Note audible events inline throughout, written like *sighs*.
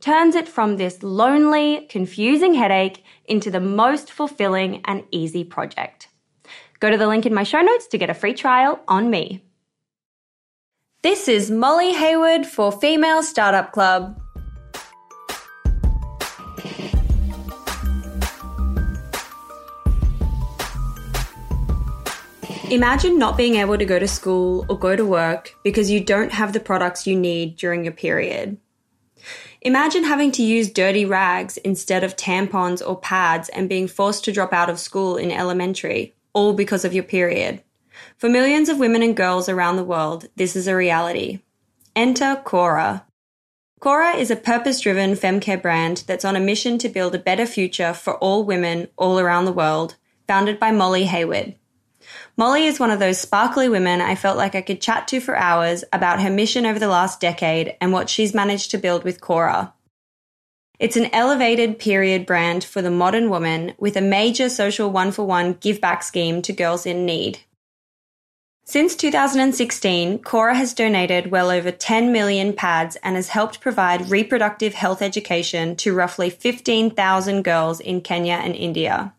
turns it from this lonely, confusing headache into the most fulfilling and easy project. Go to the link in my show notes to get a free trial on me. This is Molly Hayward for Female Startup Club. Imagine not being able to go to school or go to work because you don't have the products you need during your period. Imagine having to use dirty rags instead of tampons or pads and being forced to drop out of school in elementary, all because of your period. For millions of women and girls around the world, this is a reality. Enter Cora. Cora is a purpose driven femcare brand that's on a mission to build a better future for all women all around the world, founded by Molly Hayward. Molly is one of those sparkly women I felt like I could chat to for hours about her mission over the last decade and what she's managed to build with Cora. It's an elevated period brand for the modern woman with a major social one for one give back scheme to girls in need. Since 2016, Cora has donated well over 10 million pads and has helped provide reproductive health education to roughly 15,000 girls in Kenya and India.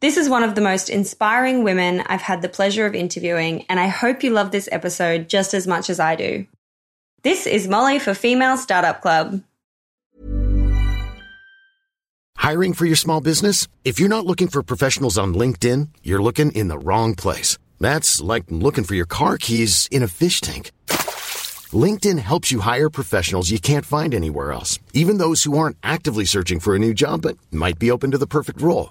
This is one of the most inspiring women I've had the pleasure of interviewing, and I hope you love this episode just as much as I do. This is Molly for Female Startup Club. Hiring for your small business? If you're not looking for professionals on LinkedIn, you're looking in the wrong place. That's like looking for your car keys in a fish tank. LinkedIn helps you hire professionals you can't find anywhere else, even those who aren't actively searching for a new job but might be open to the perfect role.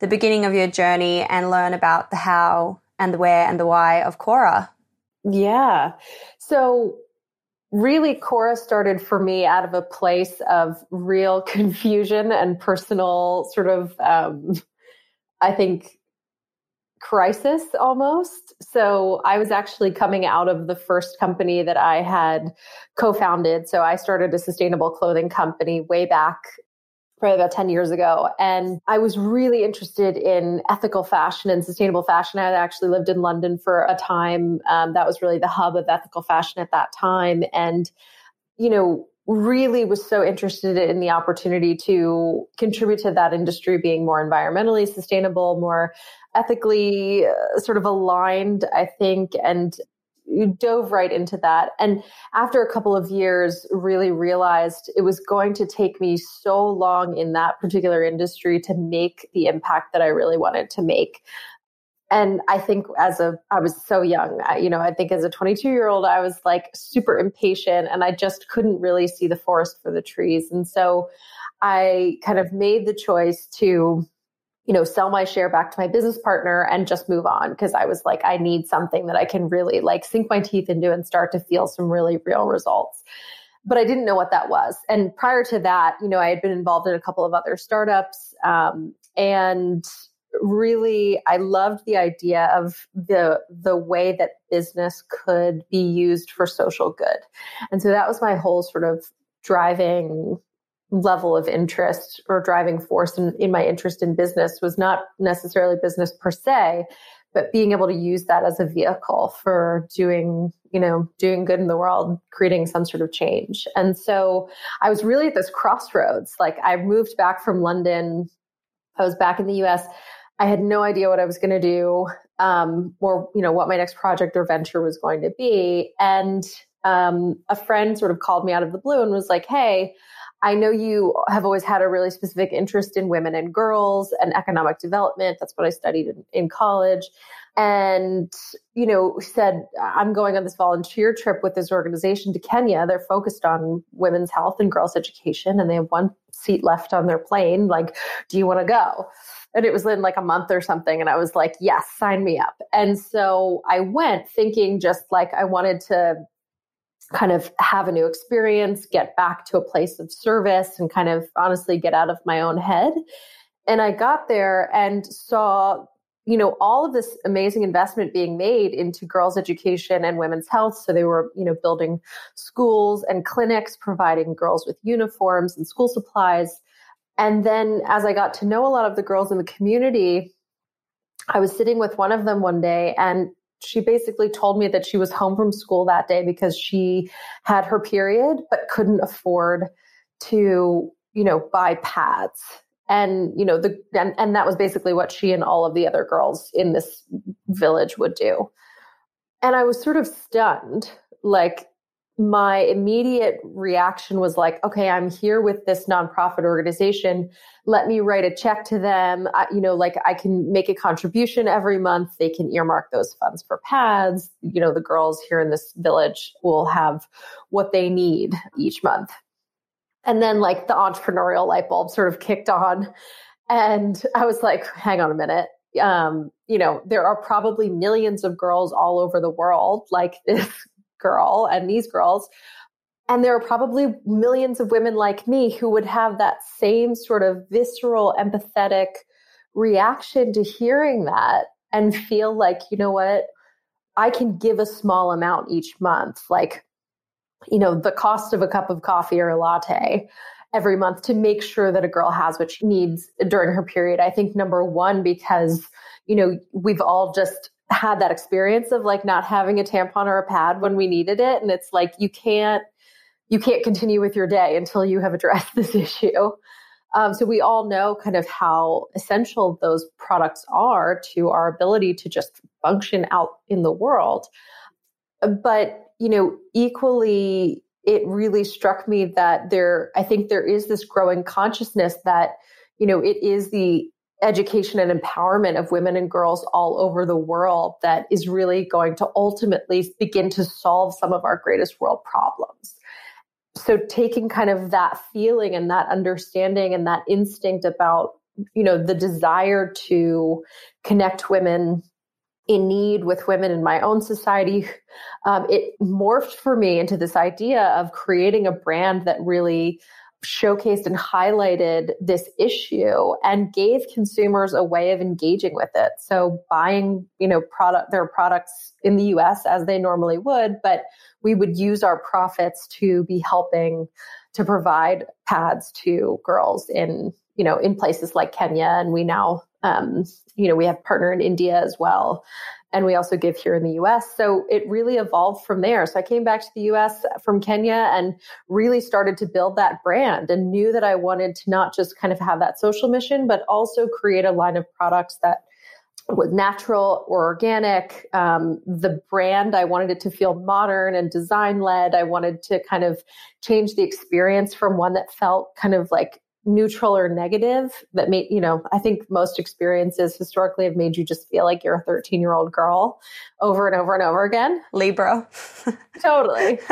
the beginning of your journey and learn about the how and the where and the why of Cora. Yeah. So really Cora started for me out of a place of real *laughs* confusion and personal sort of um, I think crisis almost. So I was actually coming out of the first company that I had co-founded. So I started a sustainable clothing company way back probably about 10 years ago. And I was really interested in ethical fashion and sustainable fashion. I actually lived in London for a time. Um, that was really the hub of ethical fashion at that time. And, you know, really was so interested in the opportunity to contribute to that industry being more environmentally sustainable, more ethically uh, sort of aligned, I think, and dove right into that. And after a couple of years, really realized it was going to take me so long in that particular industry to make the impact that I really wanted to make. And I think as a, I was so young, you know, I think as a 22 year old, I was like super impatient and I just couldn't really see the forest for the trees. And so I kind of made the choice to you know, sell my share back to my business partner and just move on because I was like, I need something that I can really like sink my teeth into and start to feel some really real results. But I didn't know what that was. And prior to that, you know, I had been involved in a couple of other startups. Um, and really I loved the idea of the the way that business could be used for social good. And so that was my whole sort of driving level of interest or driving force in, in my interest in business was not necessarily business per se, but being able to use that as a vehicle for doing, you know, doing good in the world, creating some sort of change. And so I was really at this crossroads. Like I moved back from London. I was back in the US. I had no idea what I was going to do, um, or, you know, what my next project or venture was going to be. And um, a friend sort of called me out of the blue and was like, Hey, I know you have always had a really specific interest in women and girls and economic development. That's what I studied in, in college. And, you know, said, I'm going on this volunteer trip with this organization to Kenya. They're focused on women's health and girls' education, and they have one seat left on their plane. Like, do you want to go? And it was in like a month or something. And I was like, yes, sign me up. And so I went thinking just like I wanted to kind of have a new experience, get back to a place of service, and kind of honestly get out of my own head. And I got there and saw, you know, all of this amazing investment being made into girls' education and women's health. So they were, you know, building schools and clinics, providing girls with uniforms and school supplies. And then as I got to know a lot of the girls in the community, I was sitting with one of them one day and she basically told me that she was home from school that day because she had her period but couldn't afford to you know buy pads. And you know the and, and that was basically what she and all of the other girls in this village would do. And i was sort of stunned like my immediate reaction was like, okay, I'm here with this nonprofit organization. Let me write a check to them. I, you know, like I can make a contribution every month. They can earmark those funds for pads. You know, the girls here in this village will have what they need each month. And then like the entrepreneurial light bulb sort of kicked on. And I was like, hang on a minute. Um, you know, there are probably millions of girls all over the world like *laughs* girl and these girls. And there are probably millions of women like me who would have that same sort of visceral, empathetic reaction to hearing that and feel like, you know what, I can give a small amount each month, like, you know, the cost of a cup of coffee or a latte every month to make sure that a girl has what she needs during her period. I think number one, because, you know, we've all just had that experience of like not having a tampon or a pad when we needed it. And it's like you can't you can't continue with your day until you have addressed *laughs* this issue. Um, so we all know kind of how essential those products are to our ability to just function out in the world. But you know equally it really struck me that there i think there is this growing consciousness that you know it is the education and empowerment of women and girls all over the world that is really going to ultimately begin to solve some of our greatest world problems. so taking kind of that feeling and that understanding and that instinct about you know the desire to connect women in need with women in my own society, um, it morphed for me into this idea of creating a brand that really showcased and highlighted this issue and gave consumers a way of engaging with it. So buying, you know, product their products in the US as they normally would, but we would use our profits to be helping to provide pads to girls in, you know, in places like Kenya and we now um, you know, we have partner in India as well. And we also give here in the US. So it really evolved from there. So I came back to the US from Kenya and really started to build that brand and knew that I wanted to not just kind of have that social mission, but also create a line of products that was natural or organic. Um, the brand, I wanted it to feel modern and design led. I wanted to kind of change the experience from one that felt kind of like neutral or negative that made you know i think most experiences historically have made you just feel like you're a 13 year old girl over and over and over again. Libra *laughs* totally. *laughs*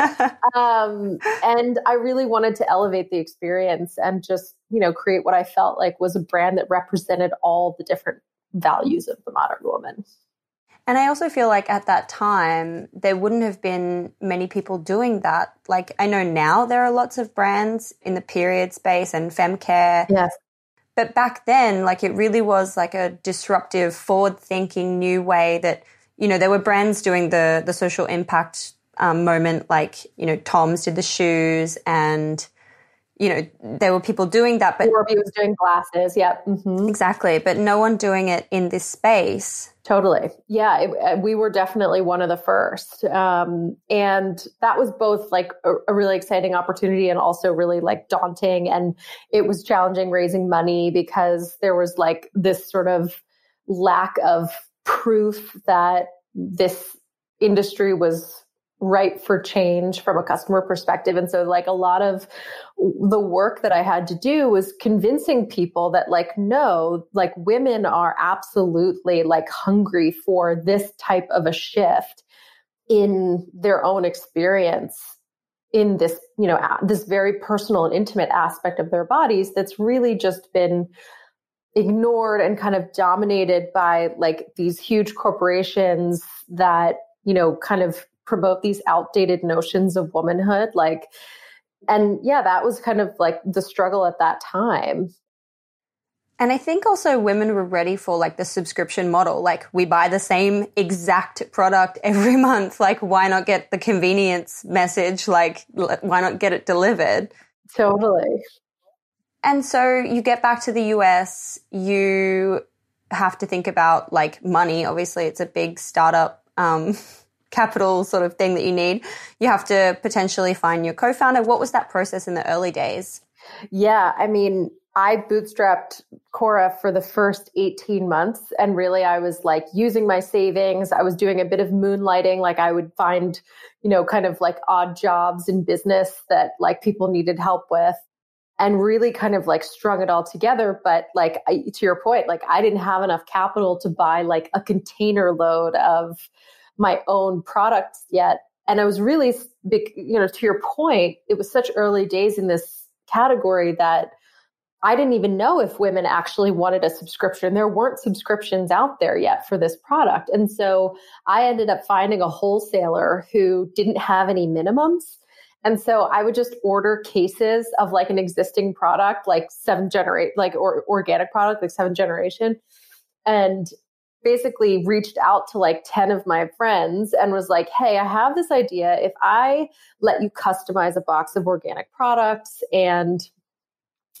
Um, and i really wanted to elevate the experience and just you know create what i felt like was a brand that represented all the different values of the modern woman and I also feel like at that time, there wouldn't have been many people doing that. Like, I know now there are lots of brands in the period space and femcare. Yes. But back then, like, it really was like a disruptive, forward thinking new way that, you know, there were brands doing the, the social impact um, moment, like, you know, Tom's did the shoes and, you know, there were people doing that, but Warby was doing glasses. Yep. Mm-hmm. Exactly. But no one doing it in this space. Totally. Yeah. It, uh, we were definitely one of the first. Um, and that was both like a, a, really exciting opportunity and also really like daunting. And it was challenging raising money because there was like this sort of lack of proof that this industry was ripe for change from a customer perspective. And so like a lot of the work that I had to do was convincing people that like, no, like women are absolutely like hungry for this type of a shift in their own experience in this, you know, this very personal and intimate aspect of their bodies that's really just been ignored and kind of dominated by like these huge corporations that, you know, kind of promote these outdated notions of womanhood like and yeah that was kind of like the struggle at that time and I think also women were ready for like the subscription model. Like we buy the same exact product *laughs* every month. Like why not get the convenience message? Like why not get it delivered? Totally. And so you get back to the US, you have to think about like money. Obviously, it's a big startup um, *laughs* capital sort of thing that you need, you have to potentially find your co founder. What was that process in the early days? Yeah, I mean, I bootstrapped Cora for the first 18 months. And really, I was like using my savings. I was doing a bit of moonlighting. Like, I would find, you know, kind of like odd jobs in business that like people needed help with and really kind of like strung it all together. But like, I, to your point, like, I didn't have enough capital to buy like a container load of my own products yet. And I was really you know, to your point, it was such early days in this category that I didn't even know if women actually wanted a subscription. There weren't subscriptions out there yet for this product. And so I ended up finding a wholesaler who didn't have any minimums. And so I would just order cases of like an existing product, like seven generate, like or organic product, like Seventh Generation. And basically reached out to like 10 of my friends and was like, Hey, I have this idea. If I let you customize a box of organic products and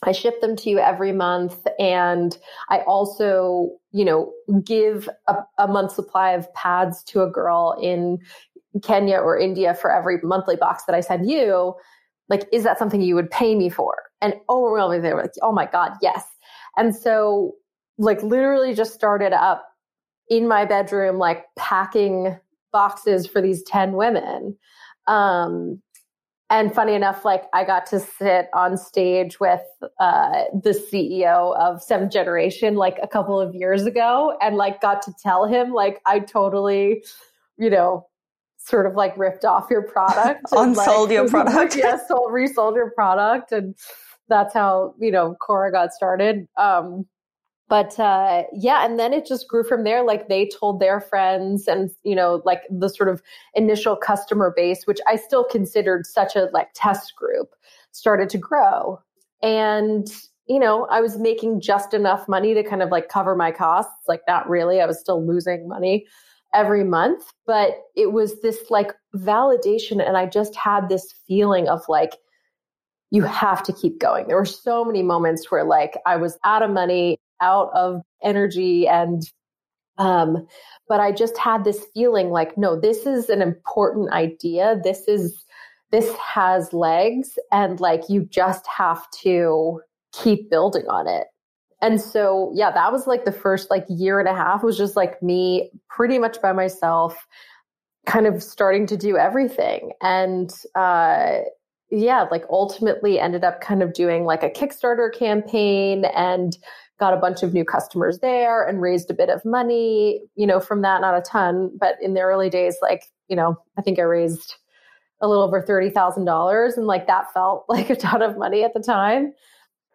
I ship them to you every month. And I also, you know, give a, a month supply of pads to a girl in Kenya or India for every monthly box that I send you. Like, is that something you would pay me for? And overwhelmingly, they were like, oh my God, yes. And so, like, literally just started up in my bedroom, like packing boxes for these 10 women. Um, and funny enough, like I got to sit on stage with uh, the CEO of Seventh Generation like a couple of years ago and like got to tell him, like, I totally, you know, sort of like ripped off your product, *laughs* unsold like, your *laughs* product, yeah, sold, resold your product, and that's how you know Cora got started. Um, but uh, yeah, and then it just grew from there. Like they told their friends, and you know, like the sort of initial customer base, which I still considered such a like test group, started to grow, and you know, I was making just enough money to kind of like cover my costs. Like not really, I was still losing money every month, but it was this like validation, and I just had this feeling of like you have to keep going. There were so many moments where like I was out of money, out of energy and um but I just had this feeling like no, this is an important idea. This is this has legs and like you just have to keep building on it. And so yeah, that was like the first like year and a half was just like me pretty much by myself kind of starting to do everything. And uh yeah, like ultimately ended up kind of doing like a Kickstarter campaign and got a bunch of new customers there and raised a bit of money, you know, from that, not a ton, but in the early days, like, you know, I think I raised a little over $30,000 and like that felt *laughs* like a ton of money at the time.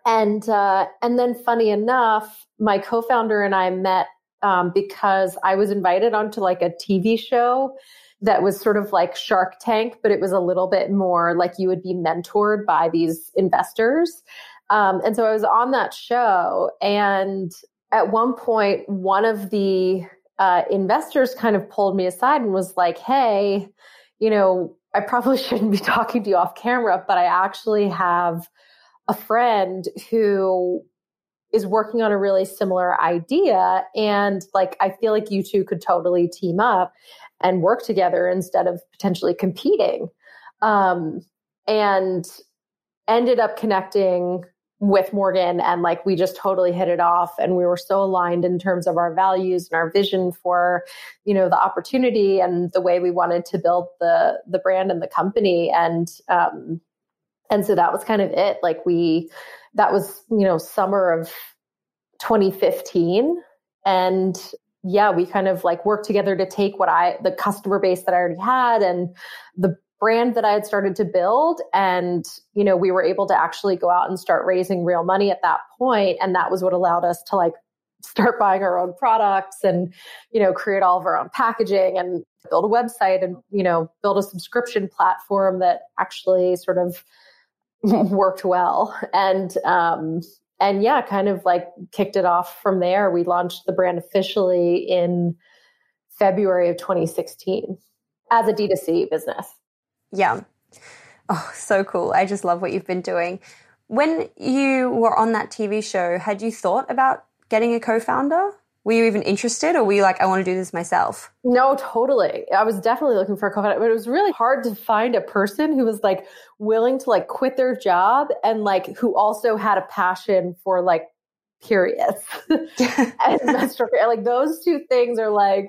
And, uh, and then funny enough, my co-founder and I met, um, because I was invited onto like a TV show that was sort of like Shark Tank, but it was a little bit more like you would be mentored by these investors. Um, and so I was on that show, and at one point, one of the uh, investors kind of pulled me aside and was like, "Hey, you know, I probably *laughs* shouldn't be talking to you off camera, but I actually have a friend who is working on a really similar idea and like I feel like you two could totally team up and work together instead of potentially competing. Um, and ended up connecting with Morgan and like we just totally hit it off and we were so aligned in terms of our values and our vision for you know the opportunity and the way we wanted to build the the brand and the company. And um and so that was kind of it. Like we that was you know summer of 2015 and yeah, we kind of like worked together to take what I, the customer base that I already had and the brand that I had started to build. And, you know, we were able to actually go out and start raising real money at that point. And that was what allowed us to like start buying our own products and, you know, create all of our own packaging and build a website and, you know, build a subscription platform that actually sort of *laughs* worked well. And, um, and yeah, kind of like kicked it off from there. We launched the brand officially in February of 2016 as a D2C business. Yeah. Oh, so cool. I just love what you've been doing. When you were on that TV show, had you thought about getting a co founder? were you even interested or were you like i want to do this myself no totally i was definitely looking for a co-founder but it was really hard to find a person who was like willing to like quit their job and like who also had a passion for like periods *laughs* *laughs* and menstrual like those two things are like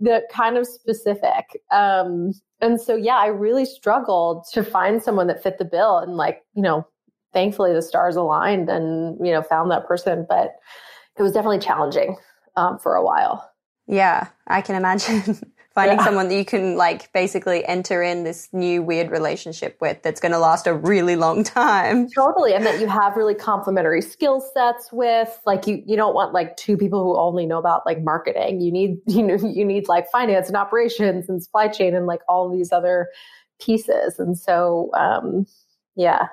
the kind of specific um and so yeah i really struggled to find someone that fit the bill and like you know thankfully the stars aligned and you know found that person but it was definitely challenging um, for a while. Yeah, I can imagine *laughs* finding yeah. someone that you can like basically enter in this new weird relationship with that's going to last a really long time. Totally, and that you have really complementary skill sets with. Like you, you don't want like two people who only know about like marketing. You need *laughs* you know you need like finance and operations and supply chain and like all these other pieces. And so, um, yeah,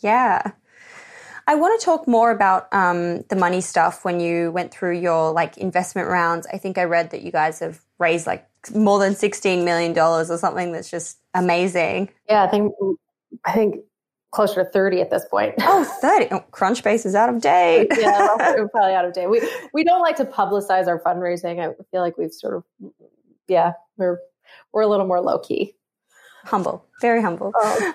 yeah. I want to talk more about um, the money stuff when you went through your like investment rounds. I think I read that you guys have raised like more than sixteen million dollars or something. That's just amazing. Yeah, I think I think closer to 30 at this point. Oh, 30. Oh, Crunchbase is out of date. *laughs* yeah, we're probably out of date. We we don't like to publicize our fundraising. I feel like we've sort of yeah, we're we're a little more low key. Humble. Very humble. Oh.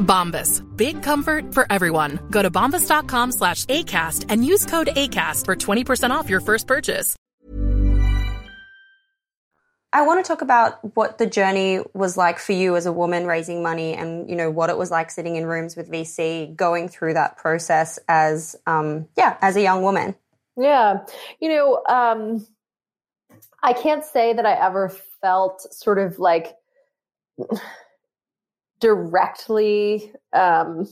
Bombas. Big comfort for everyone. Go to bombas.com slash ACAST and use code ACAST for 20% off your first purchase. I want to talk about what the journey was like for you as a woman raising money and, you know, what it was like sitting in rooms with VC, going through that process as, um, yeah, as a young woman. Yeah. You know, um, I can't say that I ever felt sort of like directly, um,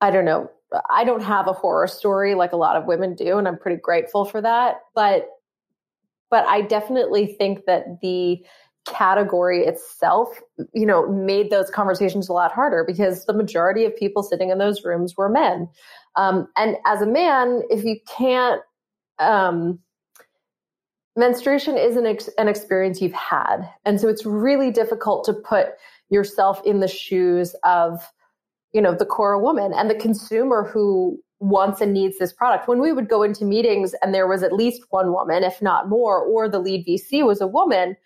I don't know. I don't have a horror story like a lot of women do, and I'm pretty grateful for that. But, but I definitely think that the category itself, you know, made those conversations a lot harder because the majority of people sitting in those rooms were men. Um, and as a man, if you can't, um, menstruation is an, ex- an experience you've had. And so it's really difficult to put yourself in the shoes of, you know, the core woman and the consumer who wants and needs this product. When we would go into meetings and there was at least one woman, if not more, or the lead VC was a woman,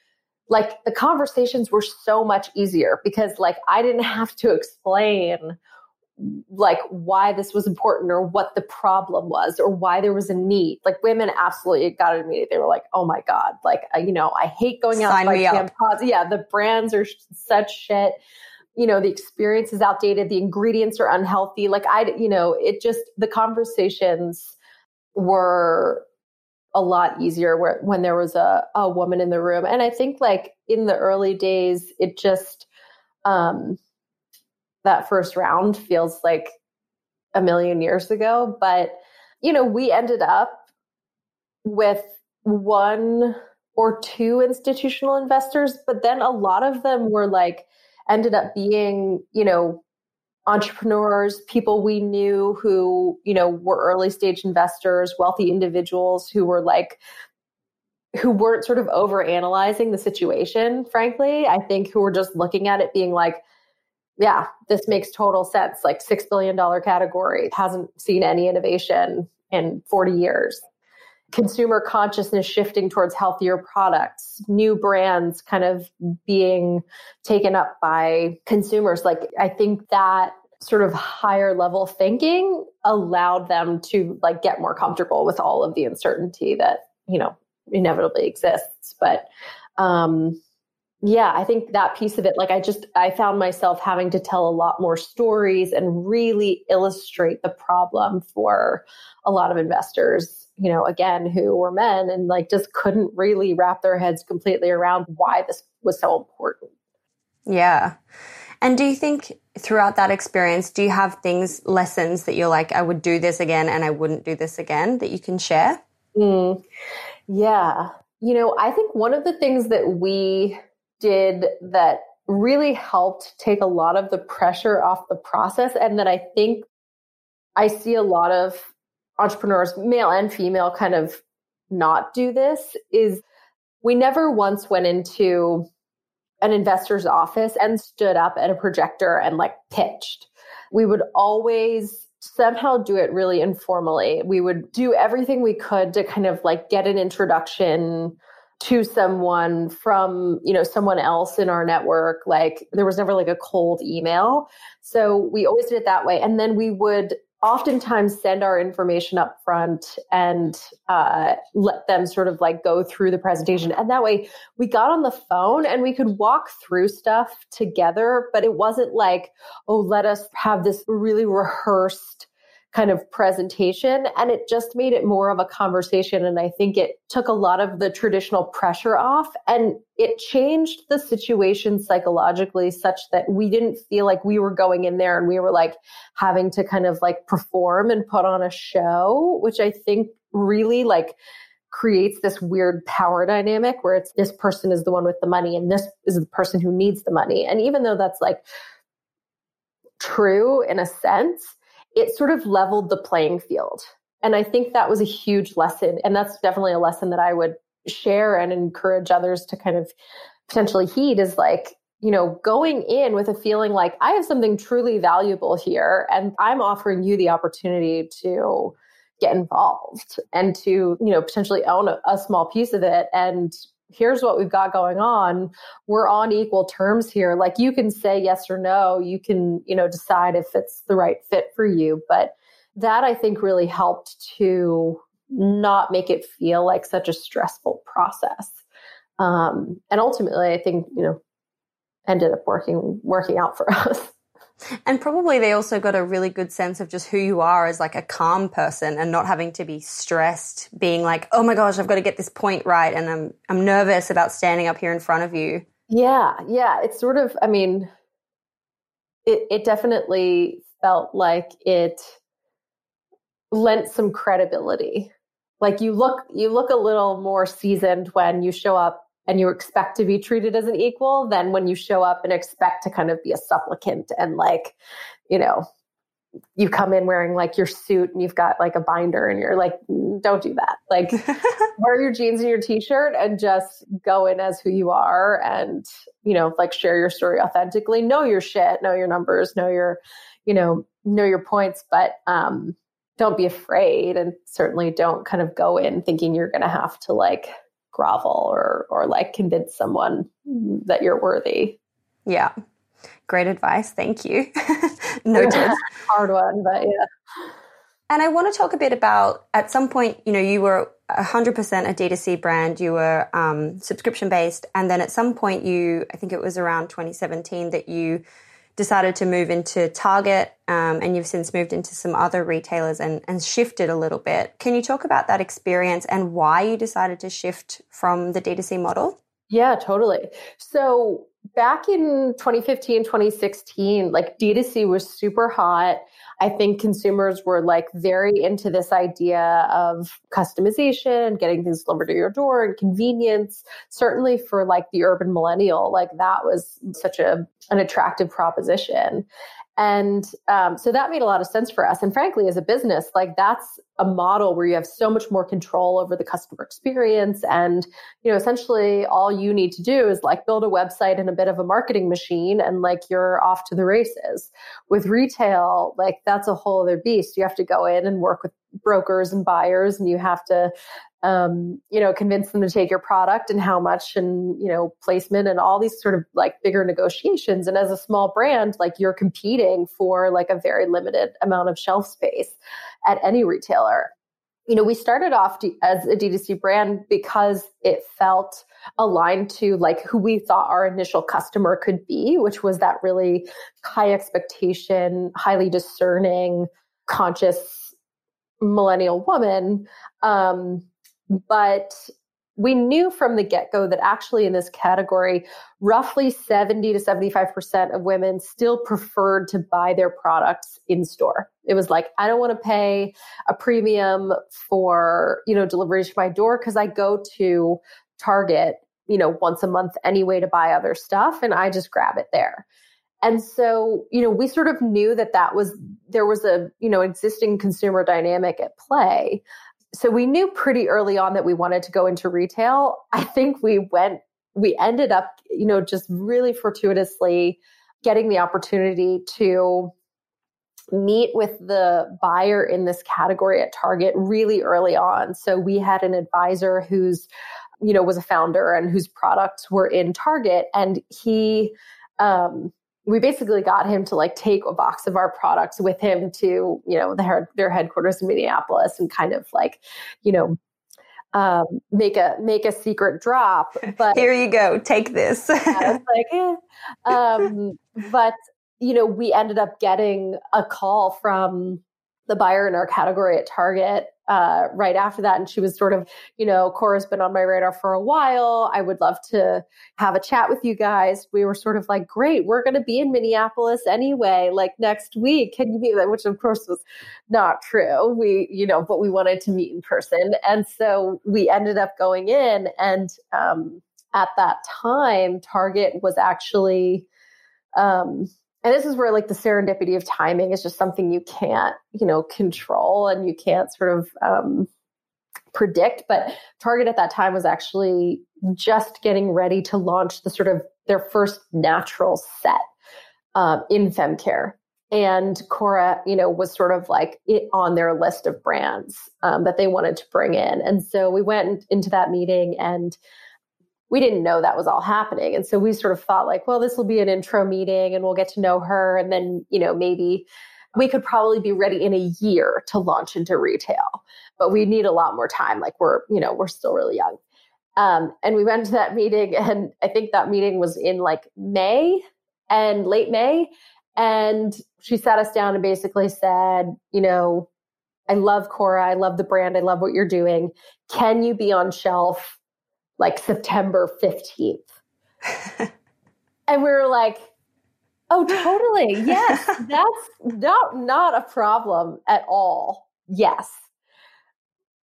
like the conversations were so much easier because like I didn't have to explain like why this was important or what the problem was or why there was a need. Like women absolutely got it immediately. They were like, "Oh my god!" Like I, you know, I hate going out Sign to buy me up. Yeah, the brands are such shit. You know, the experience is outdated. The ingredients are unhealthy. Like I, you know, it just the conversations were a lot easier where, when there was a, a woman in the room. And I think like in the early days, it just, um, that first round feels like a million years ago. But, you know, we ended up with one or two institutional investors, but then a lot of them were like, ended up being, you know, entrepreneurs, people we knew who, you know, were early stage investors, wealthy individuals who were like, who weren't sort of over analyzing the situation, frankly. I think who were just looking at it being like, yeah, this makes total sense. Like $6 billion category hasn't seen any innovation in 40 years. Consumer consciousness shifting towards healthier products, new brands kind of being taken up by consumers. Like, I think that sort of higher level thinking allowed them to like get more comfortable with all of the uncertainty that, you know, inevitably exists. But, um, yeah, I think that piece of it, like I just, I found myself having to tell a lot more stories and really illustrate the problem for a lot of investors, you know, again, who were men and like just couldn't really wrap their heads completely around why this was so important. Yeah. And do you think throughout that experience, do you have things, lessons that you're like, I would do this again and I wouldn't do this again that you can share? Mm, yeah. You know, I think one of the things that we did that really helped take a lot of the pressure off the process and that I think I see a lot of entrepreneurs, male and female, kind of not do this is we never once went into an investor's office and stood up at a projector and like pitched. we would always somehow do it really informally. We would do everything we could to kind of like get an introduction to someone from, you know, someone else in our network. Like there was never like a cold email. So we always did it that way. And then we would oftentimes send our information up front and uh, let them sort of like go through the presentation. And that way we got on the phone and we could walk through stuff together, but it wasn't like, oh, let us have this really rehearsed kind of presentation and it just made it more of a conversation and i think it took a lot of the traditional pressure off and it changed the situation psychologically such that we didn't feel like we were going in there and we were like having to kind of like perform and put on a show which i think really like creates this weird power dynamic where it's this person is the one with the money and this is the person who needs the money. And even though that's like true in a sense it sort of leveled the playing field. And I think that was a huge lesson. And that's definitely a lesson that I would share and encourage others to kind of potentially heed is like, you know, going in with a feeling like I have something truly valuable here and I'm offering you the opportunity to get involved and to, you know, potentially own a, a small piece of it and here's what we've got going on. We're on equal terms here. Like you can say yes or no. You can you know decide if it's the right fit for you. But that i think really helped to not make it feel like such a stressful process. Um, and ultimately i think you know ended up working working out for *laughs* us and probably they also got a really good sense of just who you are as like a calm person and not having to be stressed, being like, oh my gosh, I've got to get this point right. And I'm, I'm nervous about standing up here in front of you. Yeah. Yeah. It's sort of, I mean, it, it definitely felt like it lent some credibility. Like you look, you look a little more seasoned when you show up and you expect to be treated as an equal than when you show up and expect to kind of be a supplicant and like, you know, you come in wearing like your suit and you've got like a binder and you're like, mm, don't do that. Like, *laughs* wear your jeans and your t shirt and just go in as who you are and, you know, like share your story authentically. Know your shit, know your numbers, know your, you know, know your points, but, um, don't be afraid and certainly don't kind of go in thinking you're going to have to like grovel or or like convince someone that you're worthy. Yeah. Great advice. Thank you. *laughs* Noted. *laughs* Hard one, but yeah. And I want to talk a bit about at some point, you know, you were 100% a D2C brand, you were um, subscription based. And then at some point, you, I think it was around 2017 that you decided to move into Target, um, and you've since moved into some other retailers and, and shifted a little bit. Can you talk about that experience and why you decided to shift from the D2C model? Yeah, totally. So back in 2015, 2016, like D2C was super hot. I think consumers were like very into this idea of customization, getting things delivered to your door and convenience. Certainly for like the urban millennial, like that was such a an attractive proposition. And um, so that made a lot of sense for us. And frankly, as a business, like that's a model where you have so much more control over the customer experience. And, you know, essentially all you need to do is like build a website and a bit of a marketing machine and like you're off to the races. With retail, like that's a whole other beast. You have to go in and work with brokers and buyers and you have to um, you know, convince them to take your product and how much and, you know, placement and all these sort of like bigger negotiations. And as a small brand, like you're competing for like a very limited amount of shelf space at any retailer. You know, we started off as a D2C brand because it felt aligned to like who we thought our initial customer could be, which was that really high expectation, highly discerning, conscious millennial woman. Um, but we knew from the get go that actually in this category, roughly 70 to 75% of women still preferred to buy their products in store. It was like, I don't want to pay a premium for, you know, delivery to my door because I go to Target, you know, once a month anyway to buy other stuff and I just grab it there. And so, you know, we sort of knew that that was, there was a, you know, existing consumer dynamic at play so we knew pretty early on that we wanted to go into retail. I think we went, we ended up, you know, just really fortuitously getting the opportunity to meet with the buyer in this category at Target really early on. So we had an advisor who's, you know, was a founder and whose products were in Target. And he, um, we basically got him to like take a box of our products with him to, you know, their, their headquarters in Minneapolis and kind of like, you know, um, make a make a secret drop. *laughs* But here you go, take this. like, eh. um, but you know, we ended up getting a call from the buyer in our category at Target uh, right after that. And she was sort of, you know, Cora's been on my radar for a while. I would love to have a chat with you guys. We were sort of like, great, we're going to be in Minneapolis anyway, like next week. Can you meet? Which of course was not true. We, you know, but we wanted to meet in person. And so we ended up going in. And um, at that time, Target was actually, um, and this is where like the serendipity of timing is just something you can't you know control and you can't sort of um, predict but target at that time was actually just getting ready to launch the sort of their first natural set um, in femcare and Cora, you know, was sort of like it on their list of brands um, that they wanted to bring in. And so we went into that meeting and we didn't know that was all happening. And so we sort of thought like, well, this will be an intro meeting and we'll get to know her. And then, you know, maybe we could probably be ready in a year to launch into retail, but we need a lot more time. Like we're, you know, we're still really young. Um, and we went to that meeting *laughs* and I think that meeting was in like May and late May. And she sat us down and basically said, you know, I love Cora. I love the brand. I love what you're doing. Can you be on shelf like September 15th. *laughs* and we were like, oh, totally. Yes, *laughs* that's not, not a problem at all. Yes.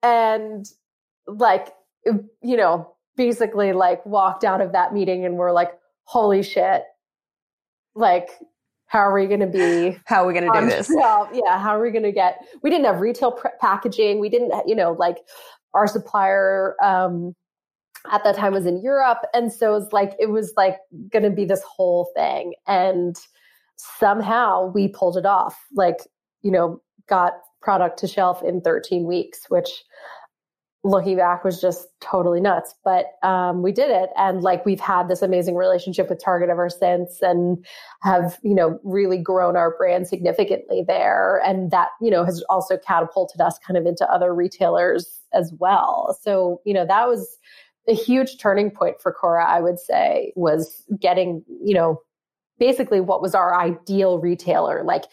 And like, you know, basically like walked out of that meeting and we're like, holy shit. Like, how are we going to be? *laughs* How are we going to do this? Yeah. How are we going to get, we didn't have retail pr- packaging. We didn't, you know, like our supplier, um, at that time was in Europe. And so it was like, it was like going to be this whole thing. And somehow we pulled it off, like, you know, got product to shelf in 13 weeks, which looking back was just totally nuts. But um, we did it. And like, we've had this amazing relationship with Target ever since and have, you know, really grown our brand significantly there. And that, you know, has also catapulted us kind of into other retailers as well. So, you know, that was, a huge turning point for Cora, I would say, was getting, you know, basically what was our ideal retailer. Like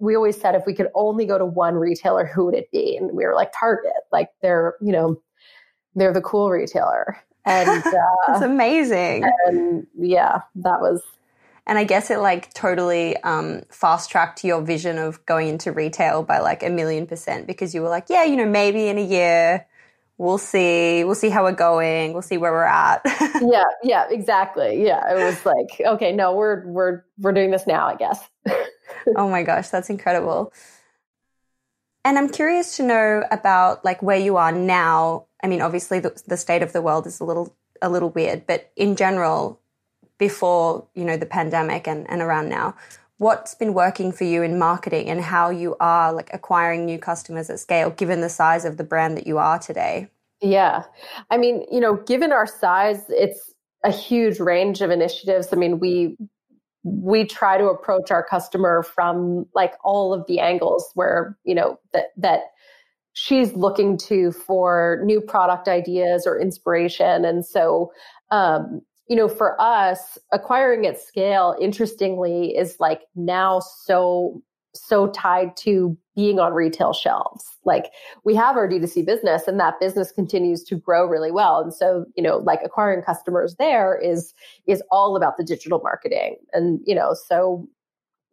we always said, if we could only go to one retailer, who would it be? And we were like Target, like they're, you know, they're the cool retailer. And *laughs* uh, that's amazing. And yeah, that was. And I guess it like totally um, fast tracked your vision of going into retail by like a million percent because you were like, yeah, you know, maybe in a year we'll see. We'll see how we're going. We'll see where we're at. *laughs* Yeah yeah exactly. Yeah it was like okay no we're we're we're doing this now i guess. *laughs* Oh my gosh that's incredible. And i'm curious to know about like where you are now. I mean obviously the, the state of the world is a little a little weird but in general before you know the pandemic and, and around now what's been working for you in marketing and how you are like acquiring new customers at scale given the size of the brand that you are today? Yeah. I mean you know given our size it's a huge range of initiatives. I mean we we try to approach our customer from like all of the angles where you know that that she's looking to for new product ideas or inspiration. And so um, you know, for us, acquiring at scale, interestingly, is like now so so tied to being on retail shelves. Like we have our D2C business and that business continues to grow really well. And so, you know, like acquiring customers there is is all about the digital marketing. And, you know, so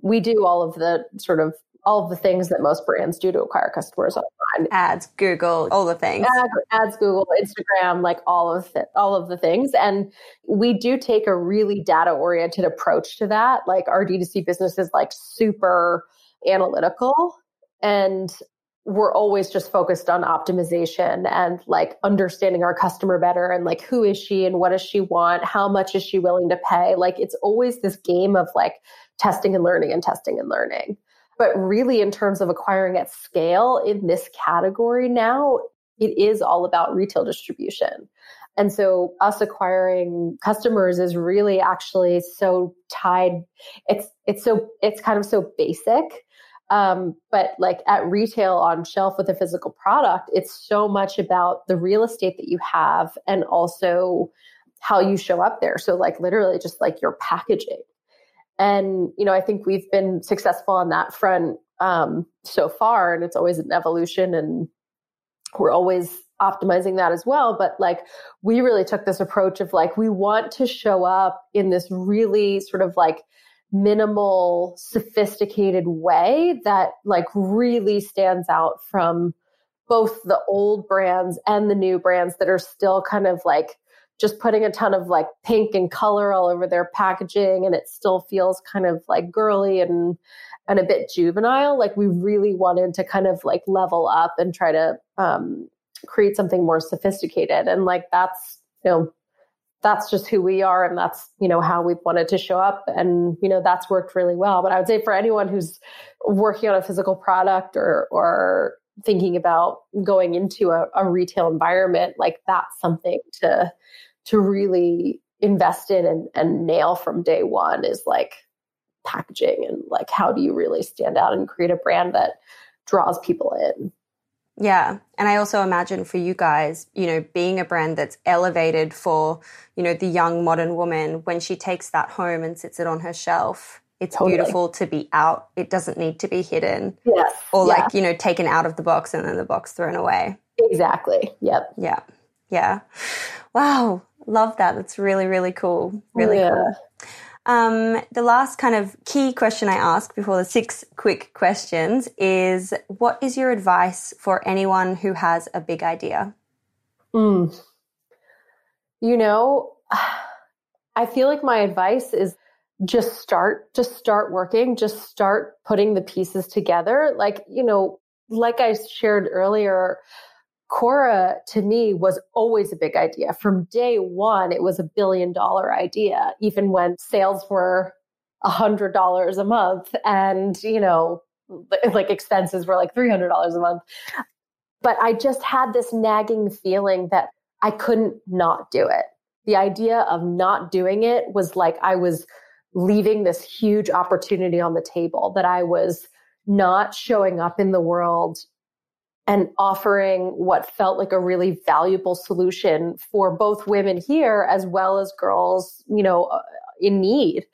we do all of the sort of all of the things that most brands do to acquire customers online. Ads, Google, all the things. Ads, ads Google, Instagram, like all of the, all of the things. And we do take a really data oriented approach to that. Like our D2C business is like super analytical and we're always just focused on optimization and like understanding our customer better and like who is she and what does she want how much is she willing to pay like it's always this game of like testing and learning and testing and learning But really, in terms of acquiring at scale in this category now, it is all about retail distribution. And so us acquiring customers is really actually so tied. It's, it's so, it's kind of so basic. Um, but like at retail on shelf with a physical product, it's so much about the real estate that you have and also how you show up there. So like literally just like your packaging. And, you know, I think we've been successful on that front um, so far, and it's always an evolution, and we're always optimizing that as well. But like, we really took this approach of like, we want to show up in this really sort of like minimal, sophisticated way that like really stands out from both the old brands and the new brands that are still kind of like just putting a ton of like pink and color all over their packaging and it still feels kind of like girly and and a bit juvenile. Like we really wanted to kind of like level up and try to um, create something more sophisticated. And like that's you know that's just who we are and that's you know how we've wanted to show up. And you know that's worked really well. But i would say for anyone who's working on a physical product or or thinking about going into a, a retail environment like that's something to to really invest in and, and nail from day one is like packaging and like how do you really stand out and create a brand that draws people in yeah. And I also imagine for you guys, you know, being a brand that's elevated for, you know, the young modern woman, when she takes that home and sits it on her shelf, it's totally. beautiful to be out. It doesn't need to be hidden. Yes. Or yeah. like, you know, taken out of the box and then the box thrown away. Exactly. Yep. Yeah. Yeah. Wow. Love that. That's really, really cool. Really yeah. cool. Um, the last kind of key question I ask before the six quick questions is what is your advice for anyone who has a big idea? Mm. You know, *sighs* I feel like my advice is just start, just start working, just start putting the pieces together. Like, you know, like I shared earlier, Cora to me was always a big idea. From day one, it was a billion dollar idea, even when sales were a hundred dollars a month and, you know, *laughs* like expenses were like $300 a month. But I just had this nagging feeling that I couldn't not do it. The idea of not doing it was like I was leaving this huge opportunity on the table, that I was not showing up in the world and offering what felt like a really valuable solution for both women here as well as girls, you know, uh, in need.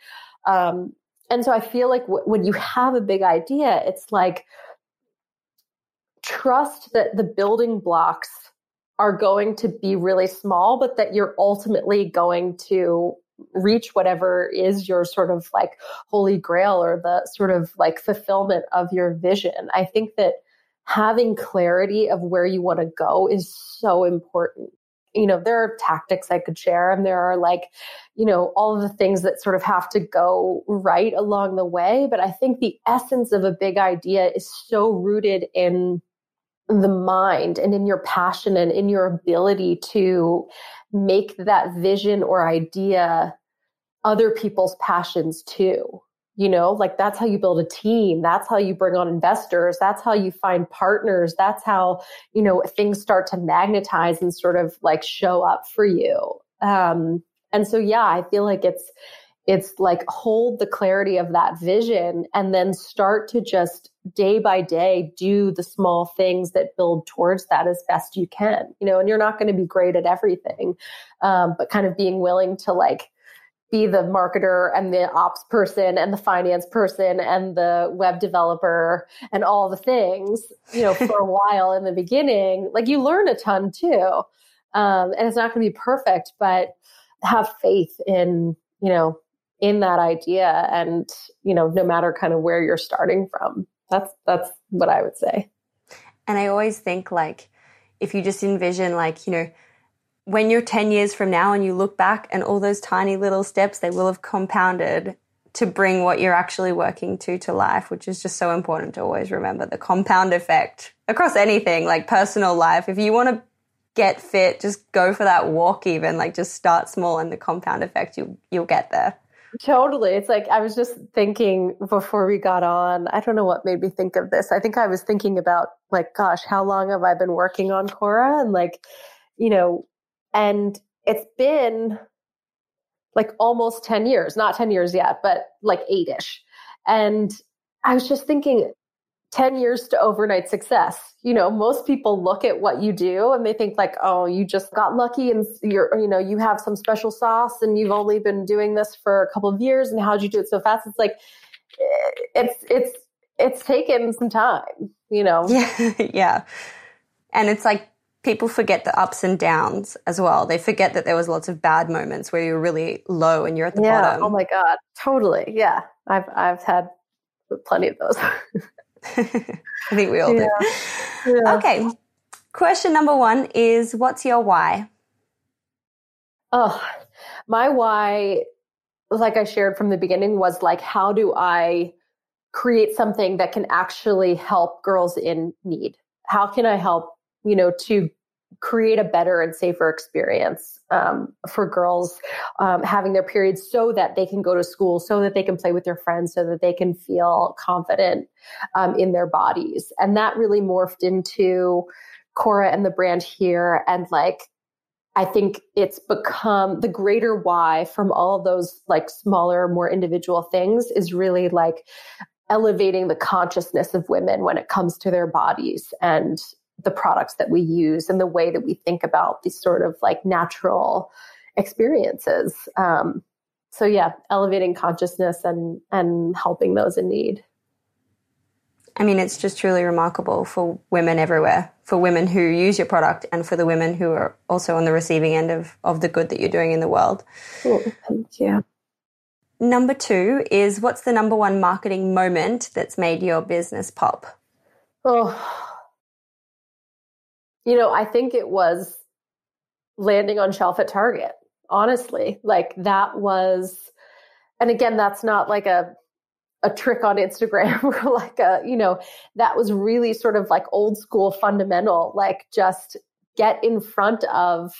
Um, and so I feel like w- when you have a big idea, it's like trust that the building blocks are going to be really small, but that you're ultimately going to reach whatever is your sort of like holy grail or the sort of like fulfillment of your vision. I think that having clarity of where you want to go is so important. You know, there are tactics I could share, and there are like, you know, all of the things that sort of have to go right along the way. But I think the essence of a big idea is so rooted in the mind and in your passion and in your ability to make that vision or idea other people's passions too you know? Like that's how you build a team. That's how you bring on investors. That's how you find partners. That's how you know things start to magnetize and sort of like show up for you. Um and so yeah i feel like it's it's like hold the clarity of that vision and then start to just day by day do the small things that build towards that as best you can you know and you're not going to be great at everything um, but kind of being willing to like be the marketer and the ops person and the finance person and the web developer and all the things, you know, for a *laughs* while in the beginning, like you learn a ton too. Um, and it's not going to be perfect, but have faith in, you know, in that idea and, you know, no matter kind of where you're starting from. That's, that's what I would say. And I always think like, if you just envision like, you know, when you're 10 years from now and you look back and all those tiny little steps, they will have compounded to bring what you're actually working to to life, which is just so important to always remember the compound effect across anything like personal life. If you want to get fit, just go for that walk even, like just start small and the compound effect, you, you'll get there. Totally. It's like I was just thinking before we got on, I don't know what made me think of this. I think I was thinking about like, gosh, how long have I been working on Cora? And like, you know, and it's been like almost 10 years, not 10 years yet, but like eight ish. And I was just thinking, 10 years to overnight success. You know, most people look at what you do and they think like, oh, you just got lucky and you're, you know, you have some special sauce and you've only been doing this for a couple of years and how'd you do it so fast? It's like, eh, it's, it's, it's taken some time, you know? Yeah. *laughs* yeah. And it's like people forget the ups and downs as well. They forget that there was lots of bad moments where you're really low and you're at the yeah. bottom. Oh my God. Totally. Yeah. I've, I've had plenty of those. *laughs* *laughs* I think we all yeah. do. Yeah. Okay. Question number one is what's your why? Oh, my why, like I shared from the beginning, was like, how do I create something that can actually help girls in need? How can I help, you know, to create a better and safer experience um, for girls um, having their periods so that they can go to school, so that they can play with their friends, so that they can feel confident um, in their bodies. And that really morphed into Cora and the brand here. And like, I think it's become the greater why from all those like smaller, more individual things is really like elevating the consciousness of women when it comes to their bodies and the products that we use and the way that we think about these sort of like natural experiences. Um, so yeah, elevating consciousness and and helping those in need. I mean, it's just truly remarkable for women everywhere, for women who use your product and for the women who are also on the receiving end of, of the good that you're doing in the world. Oh, thank you. Number two is what's the number one marketing moment that's made your business pop? Oh, you know, I think it was landing on shelf at Target, honestly. Like that was, and again, that's not like a, a trick on Instagram *laughs* or like a, you know, that was really sort of like old school fundamental, like just get in front of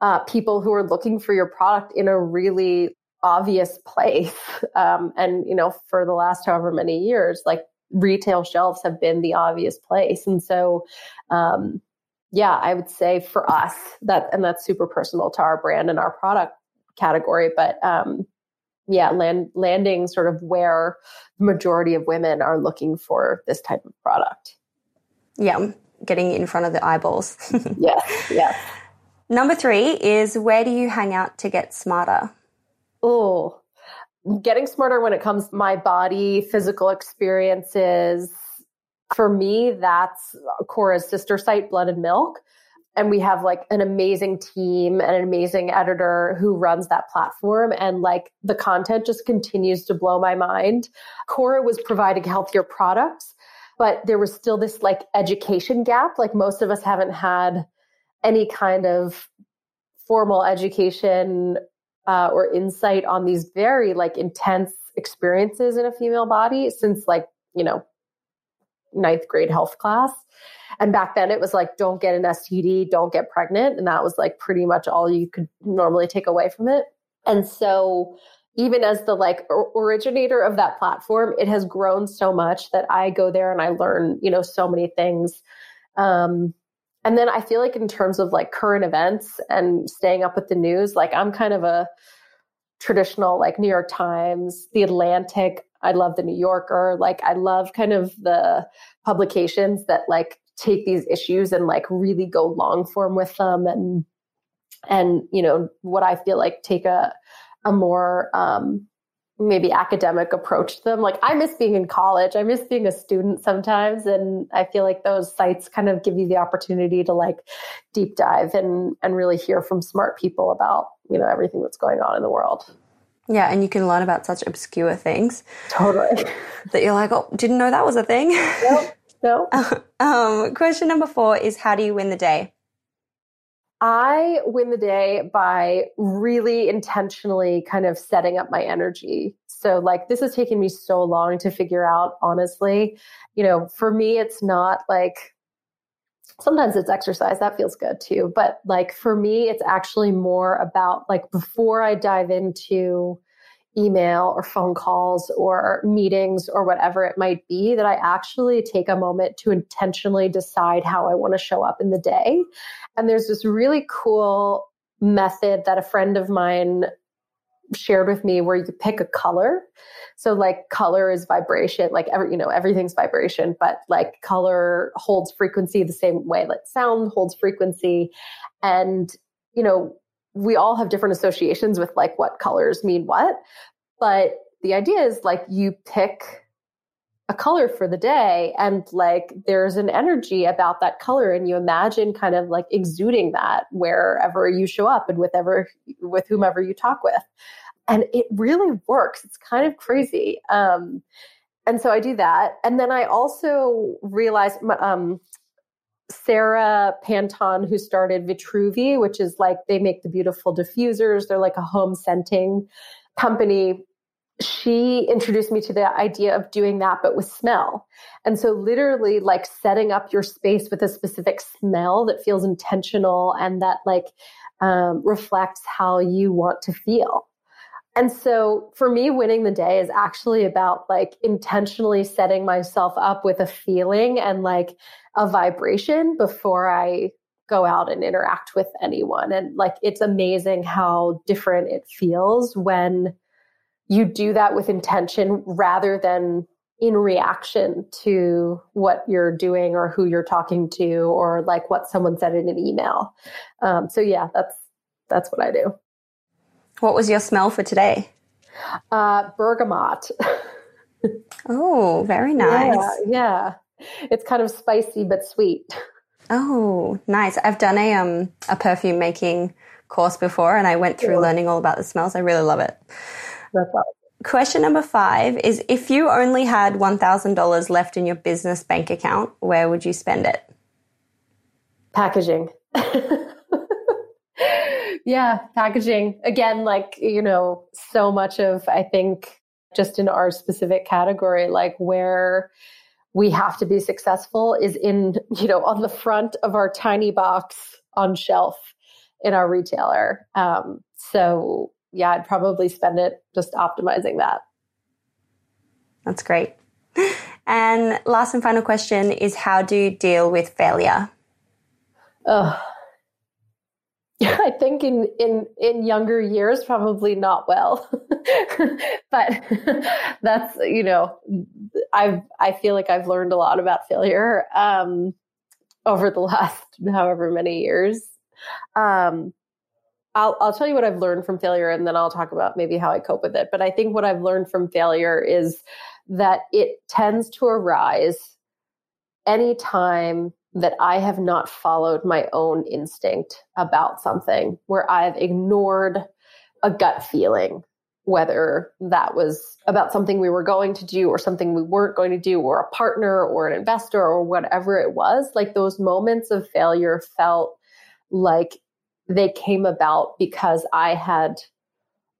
uh, people who are looking for your product in a really obvious place. *laughs* Um, and, you know, for the last however many years, like retail shelves have been the obvious place. And so, um, yeah, I would say for us that, and that's super personal to our brand and our product category, but um, yeah, land, landing sort of where the majority of women are looking for this type of product. Yeah, getting in front of the eyeballs. *laughs* yes, yes. Number three is where do you hang out to get smarter? Oh, getting smarter when it comes to my body, physical experiences, for me, that's Cora's sister site, Blood and Milk. And we have like an amazing team and an amazing editor who runs that platform. And like the content just continues to blow my mind. Cora was providing healthier products, but there was still this like education gap. Like most of us haven't had any kind of formal education uh, or insight on these very like intense experiences in a female body since like, you know, ninth grade health class. And back then it was like, don't get an STD, don't get pregnant. And that was like pretty much all you could normally take away from it. And so even as the like originator of that platform, it has grown so much that I go there and I learn, you know, so many things. Um, and then I feel like in terms of like current events and staying up with the news, like I'm kind of a traditional like New York Times, The Atlantic, I love the New Yorker. Like I love kind of the publications that like take these issues and like really go long form with them and and you know what I feel like take a a more um maybe academic approach to them. Like I miss being in college. I miss being a student sometimes and I feel like those sites kind of give you the opportunity to like deep dive and and really hear from smart people about, you know, everything that's going on in the world. Yeah, and you can learn about such obscure things. Totally. *laughs* That you're like, oh, didn't know that was a thing. No, no. *laughs* um, question number four is how do you win the day? I win the day by really intentionally kind of setting up my energy. So, like, this has taken me so long to figure out, honestly. You know, for me, it's not like sometimes it's exercise that feels good too but like for me it's actually more about like before i dive into email or phone calls or meetings or whatever it might be that I actually take a moment to intentionally decide how I want to show up in the day. And there's this really cool method that a friend of mine shared with me where you pick a color. So like color is vibration, like every, you know, everything's vibration, but like color holds frequency the same way like sound holds frequency. And, you know, we all have different associations with like what colors mean what. But the idea is like you pick a color for the day and like there's an energy about that color and you imagine kind of like exuding that wherever you show up and with ever with whomever you talk with and it really works it's kind of crazy um, and so i do that and then i also realized um, sarah panton who started vitruvi which is like they make the beautiful diffusers they're like a home scenting company she introduced me to the idea of doing that, but with smell. And so, literally, like setting up your space with a specific smell that feels intentional and that, like, um, reflects how you want to feel. And so, for me, winning the day is actually about like intentionally setting myself up with a feeling and like a vibration before I go out and interact with anyone. And like, it's amazing how different it feels when you do that with intention rather than in reaction to what you're doing or who you're talking to or like what someone said in an email. Um, so yeah, that's that's what I do. What was your smell for today? Uh, bergamot. oh, very *laughs* nice. Yeah, yeah, it's kind of spicy but sweet. Oh, nice. I've done a um a perfume making course before, and I went through yeah. learning all about the smells. I really love it. That's awesome. Question number five is if you only had $1,000 left in your business bank account, where would you spend it? Packaging. *laughs* yeah, packaging. Again, like, you know, so much of, I think, just in our specific category, like where we have to be successful is in, you know, on the front of our tiny box on shelf in our retailer. Um, so yeah, I'd probably spend it just optimizing that. That's great. And last and final question is how do you deal with failure? Oh, *laughs* I think in in in younger years probably not well. *laughs* but *laughs* that's you know I've I feel like I've learned a lot about failure um, over the last however many years. Um, I'll, I'll tell you what I've learned from failure and then I'll talk about maybe how I cope with it. But I think what I've learned from failure is that it tends to arise anytime that I have not followed my own instinct about something, where I've ignored a gut feeling, whether that was about something we were going to do or something we weren't going to do, or a partner or an investor or whatever it was. Like those moments of failure felt like they came about because I had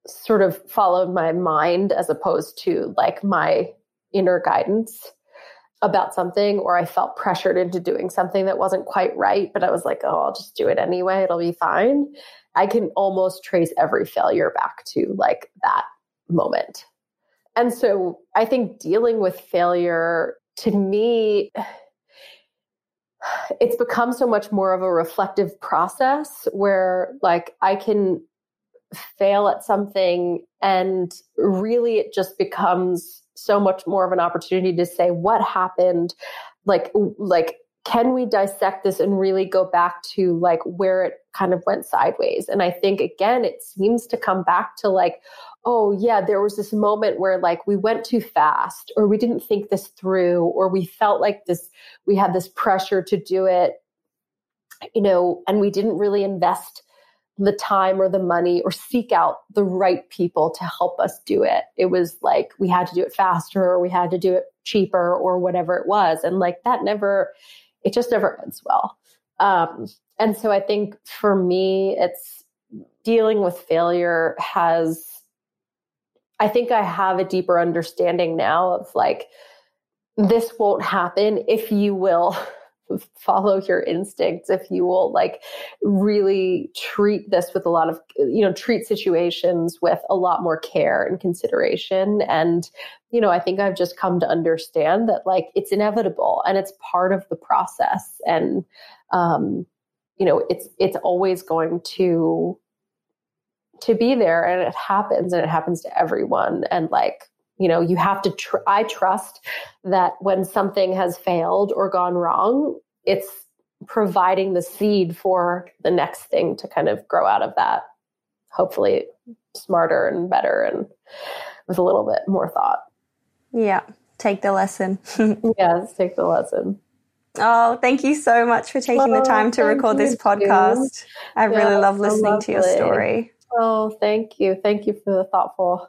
sort of followed my mind as opposed to like my inner guidance about something or I felt pressured into doing something that wasn't quite right, but I was like, oh, I'll just do it anyway. It'll be fine. I can almost trace every failure back to like that moment. And so I think dealing with failure to me *sighs* it's become so much more of a reflective process where like I can fail at something and really it just becomes so much more of an opportunity to say what happened like like can we dissect this and really go back to like where it kind of went sideways? And i think again it seems to come back to like oh yeah there was this moment where like we went too fast or we didn't think this through or we felt like this we had this pressure to do it you know and we didn't really invest the time or the money or seek out the right people to help us do it. It was like we had to do it faster or we had to do it cheaper or whatever it was. And like that never it just never ends well. Um and so i think for me it's dealing with failure has I think I have a deeper understanding now of like, this won't happen if you will *laughs* follow your instincts, if you will like really treat this with a lot of, you know, treat situations with a lot more care and consideration. And, you know, I think I've just come to understand that like it's inevitable and it's part of the process. And, um, you know, it's, it's always going to, to be there and it happens and it happens to everyone. And like, you know you have to tr- i trust that when something has failed or gone wrong it's providing the seed for the next thing to kind of grow out of that hopefully smarter and better and with a little bit more thought yeah take the lesson *laughs* yes take the lesson Oh, thank you so much for taking oh, the time to record this podcast. I yeah, really love listening so to your story. Oh, thank you. Thank you for the thoughtful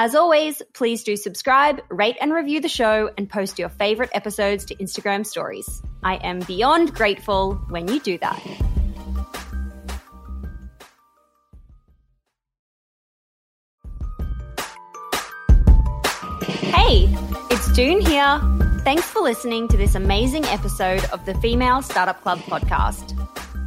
As always, please do subscribe, rate and review the show, and post your favorite episodes to Instagram stories. I am beyond grateful when you do that. Hey, it's Doone here. Thanks for listening to this amazing episode of the Female Startup Club podcast.